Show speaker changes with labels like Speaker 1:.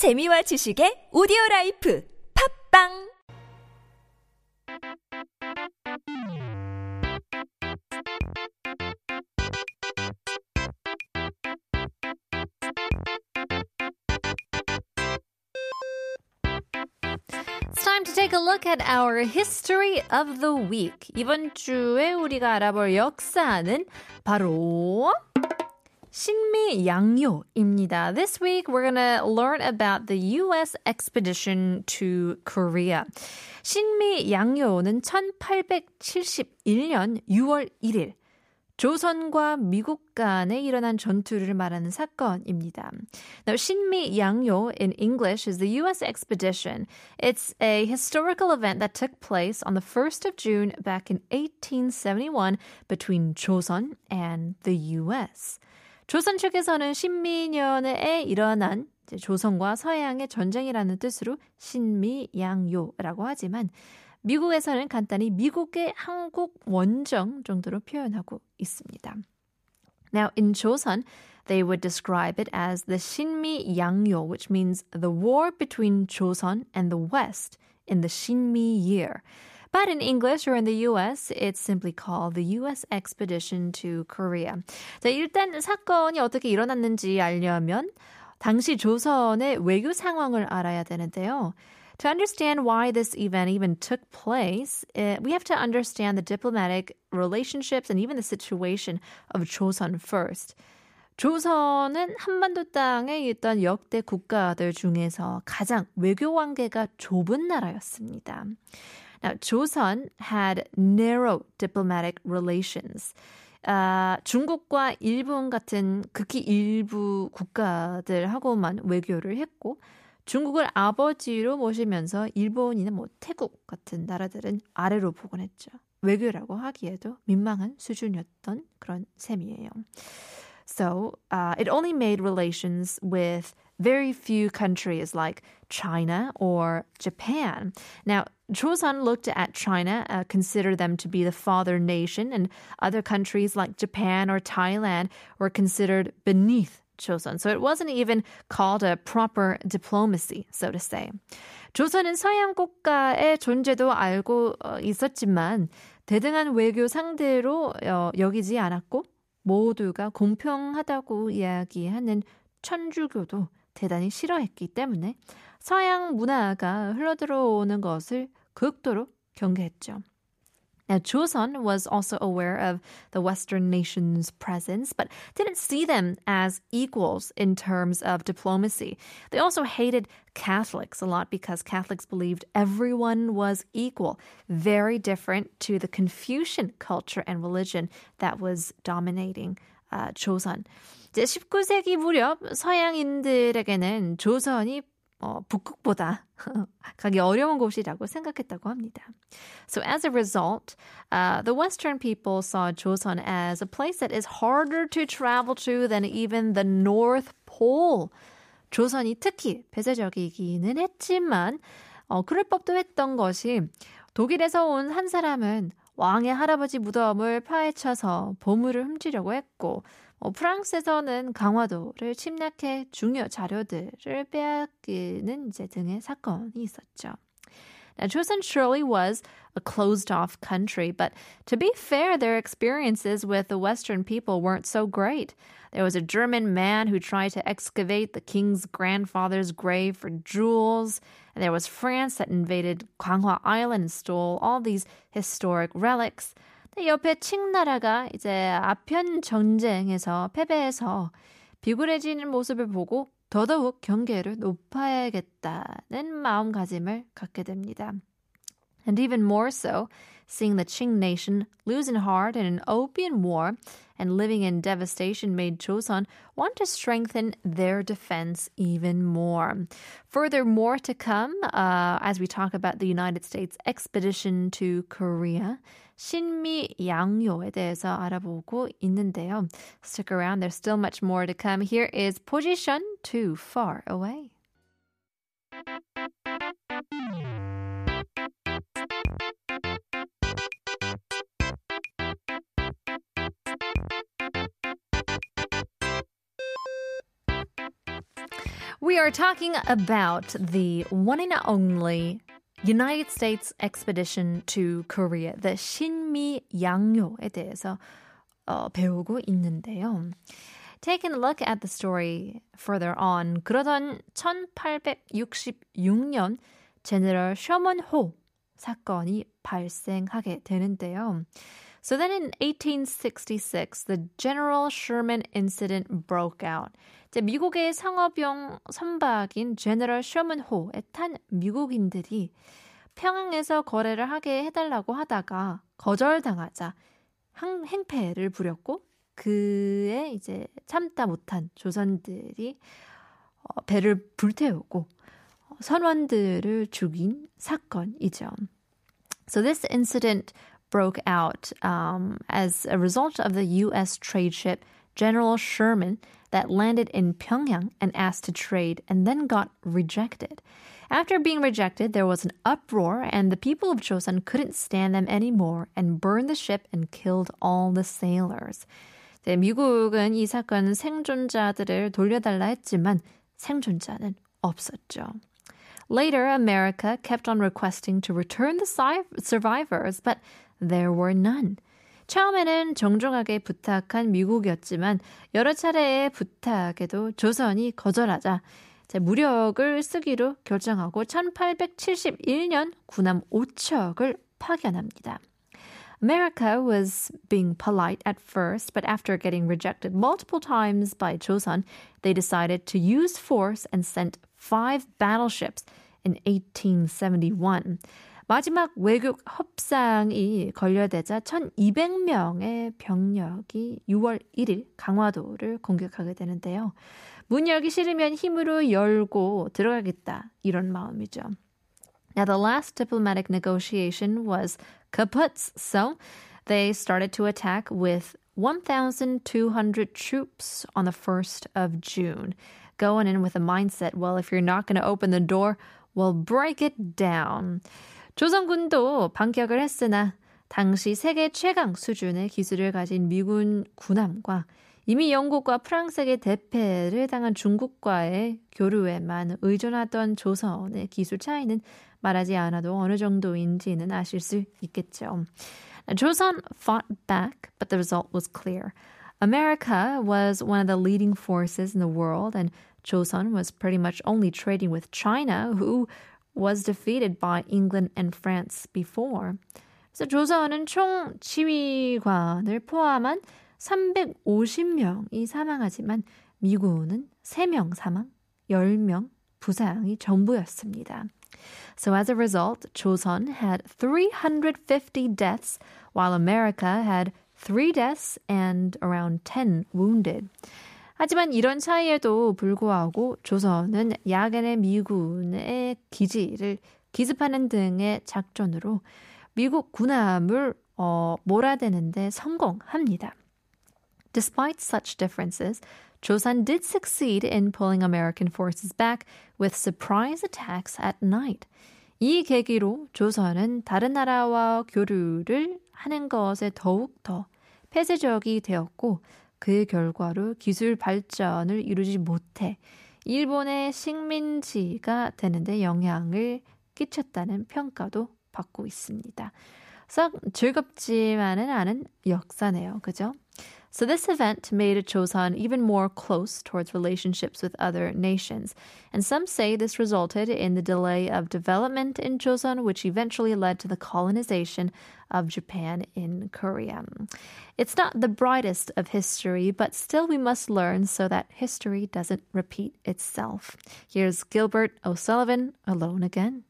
Speaker 1: 재미와 지식의 오디오 라이프 팝빵
Speaker 2: It's time to take a look at our history of the week. 이번 주에 우리가 알아볼 역사는 바로 신미양요입니다. This week we're going to learn about the US expedition to Korea. 신미양요는 1871년 6월 1일 조선과 미국 간에 일어난 전투를 말하는 사건입니다. Now, 신미양요 in English is the U.S. expedition. It's a historical event that took place on the 1st of June back in 1871 between Joseon and the U.S. 조선 측에서는 신미년에 일어난 조선과 서양의 전쟁이라는 뜻으로 신미양요라고 하지만 미국에서는 간단히 미국의 한국 원정 정도로 표현하고 있습니다. Now, in Joseon, they would describe it as the Shinmi Yangyo, which means the war between Joseon and the West in the Shinmi year. But in English or in the US, it's simply called the US expedition to Korea. 자, 일단 사건이 어떻게 일어났는지 알려면 당시 조선의 외교 상황을 알아야 되는데요. To understand why this event even took place, uh, we have to understand the diplomatic relationships and even the situation of Joseon first. 조선은 한반도 땅에 있던 역대 국가들 중에서 가장 외교 관계가 좁은 나라였습니다. Now, Joseon had narrow diplomatic relations. 아, 중국과 일본 같은 극히 일부 국가들하고만 외교를 했고 중국을 아버지로 모시면서 일본이나 뭐 태국 같은 나라들은 아래로 보곤 했죠. 외교라고 하기에도 민망한 수준이었던 그런 셈이에요. So uh, it only made relations with very few countries like China or Japan. Now, Joseon looked at China, uh, considered them to be the father nation, and other countries like Japan or Thailand were considered beneath Joseon. So it wasn't even called a proper diplomacy, so to say. 조선은 서양 국가의 존재도 알고 있었지만 대등한 외교 상대로 여기지 않았고 모두가 공평하다고 이야기하는 천주교도 대단히 싫어했기 때문에 서양 문화가 흘러들어오는 것을 극도로 경계했죠. Now, Joseon was also aware of the Western nations' presence, but didn't see them as equals in terms of diplomacy. They also hated Catholics a lot because Catholics believed everyone was equal, very different to the Confucian culture and religion that was dominating uh, Joseon. 19세기 무렵 서양인들에게는 조선이 어, 북극보다 가기 어려운 곳이라고 생각했다고 합니다. So as a result, uh, the Western people saw Joseon as a place that is harder to travel to than even the North Pole. 조선이 특히 폐쇄적이기는 했지만 어, 그럴 법도 했던 것이 독일에서 온 한 사람은 왕의 할아버지 무덤을 파헤쳐서 보물을 훔치려고 했고 어, 프랑스에서는 강화도를 침략해 중요 자료들을 빼앗기는 이제 등의 사건이 있었죠. Now, Joseon surely was a closed off country, but to be fair, their experiences with the Western people weren't so great. There was a German man who tried to excavate the king's grandfather's grave for jewels, and there was France that invaded Ganghwa Island and stole all these historic relics. 옆에 칭나라가 이제 아편 전쟁에서 패배해서 비굴해지는 모습을 보고 더더욱 경계를 높아야겠다는 마음가짐을 갖게 됩니다. And even more so, seeing the Qing nation losing heart in an opium war and living in devastation made Joseon want to strengthen their defense even more. Further, more to come uh, as we talk about the United States expedition to Korea. 신미 양요에 대해서 알아보고 있는데요. Stick around, there's still much more to come. Here is Position Too Far Away. We are talking about the one and only United States expedition to Korea, the 신미 양요에 대해서 어, 배우고 있는데요. Taking a look at the story further on, 그러던 1866년 제너럴 셔먼 호 사건이 발생하게 되는데요. So then in 1866, the General Sherman incident broke out. 미국의 상업용 선박인 제너럴 셔먼호에 탄 미국인들이 평양에서 거래를 하게 해달라고 하다가 거절당하자 행패를 부렸고 그에 이제 참다 못한 조선들이 배를 불태우고 선원들을 죽인 사건이죠. So this incident broke out um, as a result of the U.S. trade ship General Sherman that landed in Pyongyang and asked to trade and then got rejected. After being rejected, there was an uproar, and the people of Joseon couldn't stand them anymore and burned the ship and killed all the sailors. 네, 미국은 이 사건 생존자들을 돌려달라 했지만 생존자는 없었죠. Later, America kept on requesting to return the survivors, but there were none. 처음에는 정중하게 부탁한 미국이었지만 여러 차례의 부탁에도 조선이 거절하자 무력을 쓰기로 결정하고 1871년 군함 5척을 파견합니다. America was being polite at first, but after getting rejected multiple times by Joseon, they decided to use force and sent five battleships in 1871. 마지막 외국 협상이 걸려대자 1200명의 병력이 6월 1일 강화도를 공격하게 되는데요. 문 열기 싫으면 힘으로 열고 들어가겠다. 이런 마음이죠. Now, the last diplomatic negotiation was kaput, so they started to attack with 1,200 troops on the 1st of June, going in with a mindset, well, if you're not going to open the door, well, break it down. 조선군도 반격을 했으나 당시 세계 최강 수준의 기술을 가진 미군 군함과 이미 영국과 프랑스에게 대패를 당한 중국과의 교류에만 의존하던 조선의 기술 차이는 말하지 않아도 어느 정도인지는 아실 수 있겠죠. 조선 fought back, but the result was clear. America was one of the leading forces in the world, and Joseon was pretty much only trading with China, who was defeated by England and France before. 그래서 조선은 총 지휘관을 포함한 350명이 사망하지만 미군은 3명 사망, 10명 부상이 전부였습니다. So as a result, Joseon had 350 deaths, while America had 3 deaths and around 10 wounded. 하지만 이런 차이에도 불구하고 조선은 야간의 미군의 기지를 기습하는 등의 작전으로 미국 군함을 어, 몰아대는데 성공합니다. Despite such differences, Joseon did succeed in pulling American forces back with surprise attacks at night. 이 계기로 조선은 다른 나라와 교류를 하는 것에 더욱 더 폐쇄적이 되었고 그 결과로 기술 발전을 이루지 못해 일본의 식민지가 되는데 영향을 끼쳤다는 평가도 받고 있습니다. 썩 즐겁지만은 않은 역사네요. 그죠? So this event made Joseon even more close towards relationships with other nations. And some say this resulted in the delay of development in Joseon, which eventually led to the colonization of Japan in Korea. It's not the brightest of history, but still we must learn so that history doesn't repeat itself. Here's Gilbert O'Sullivan alone again.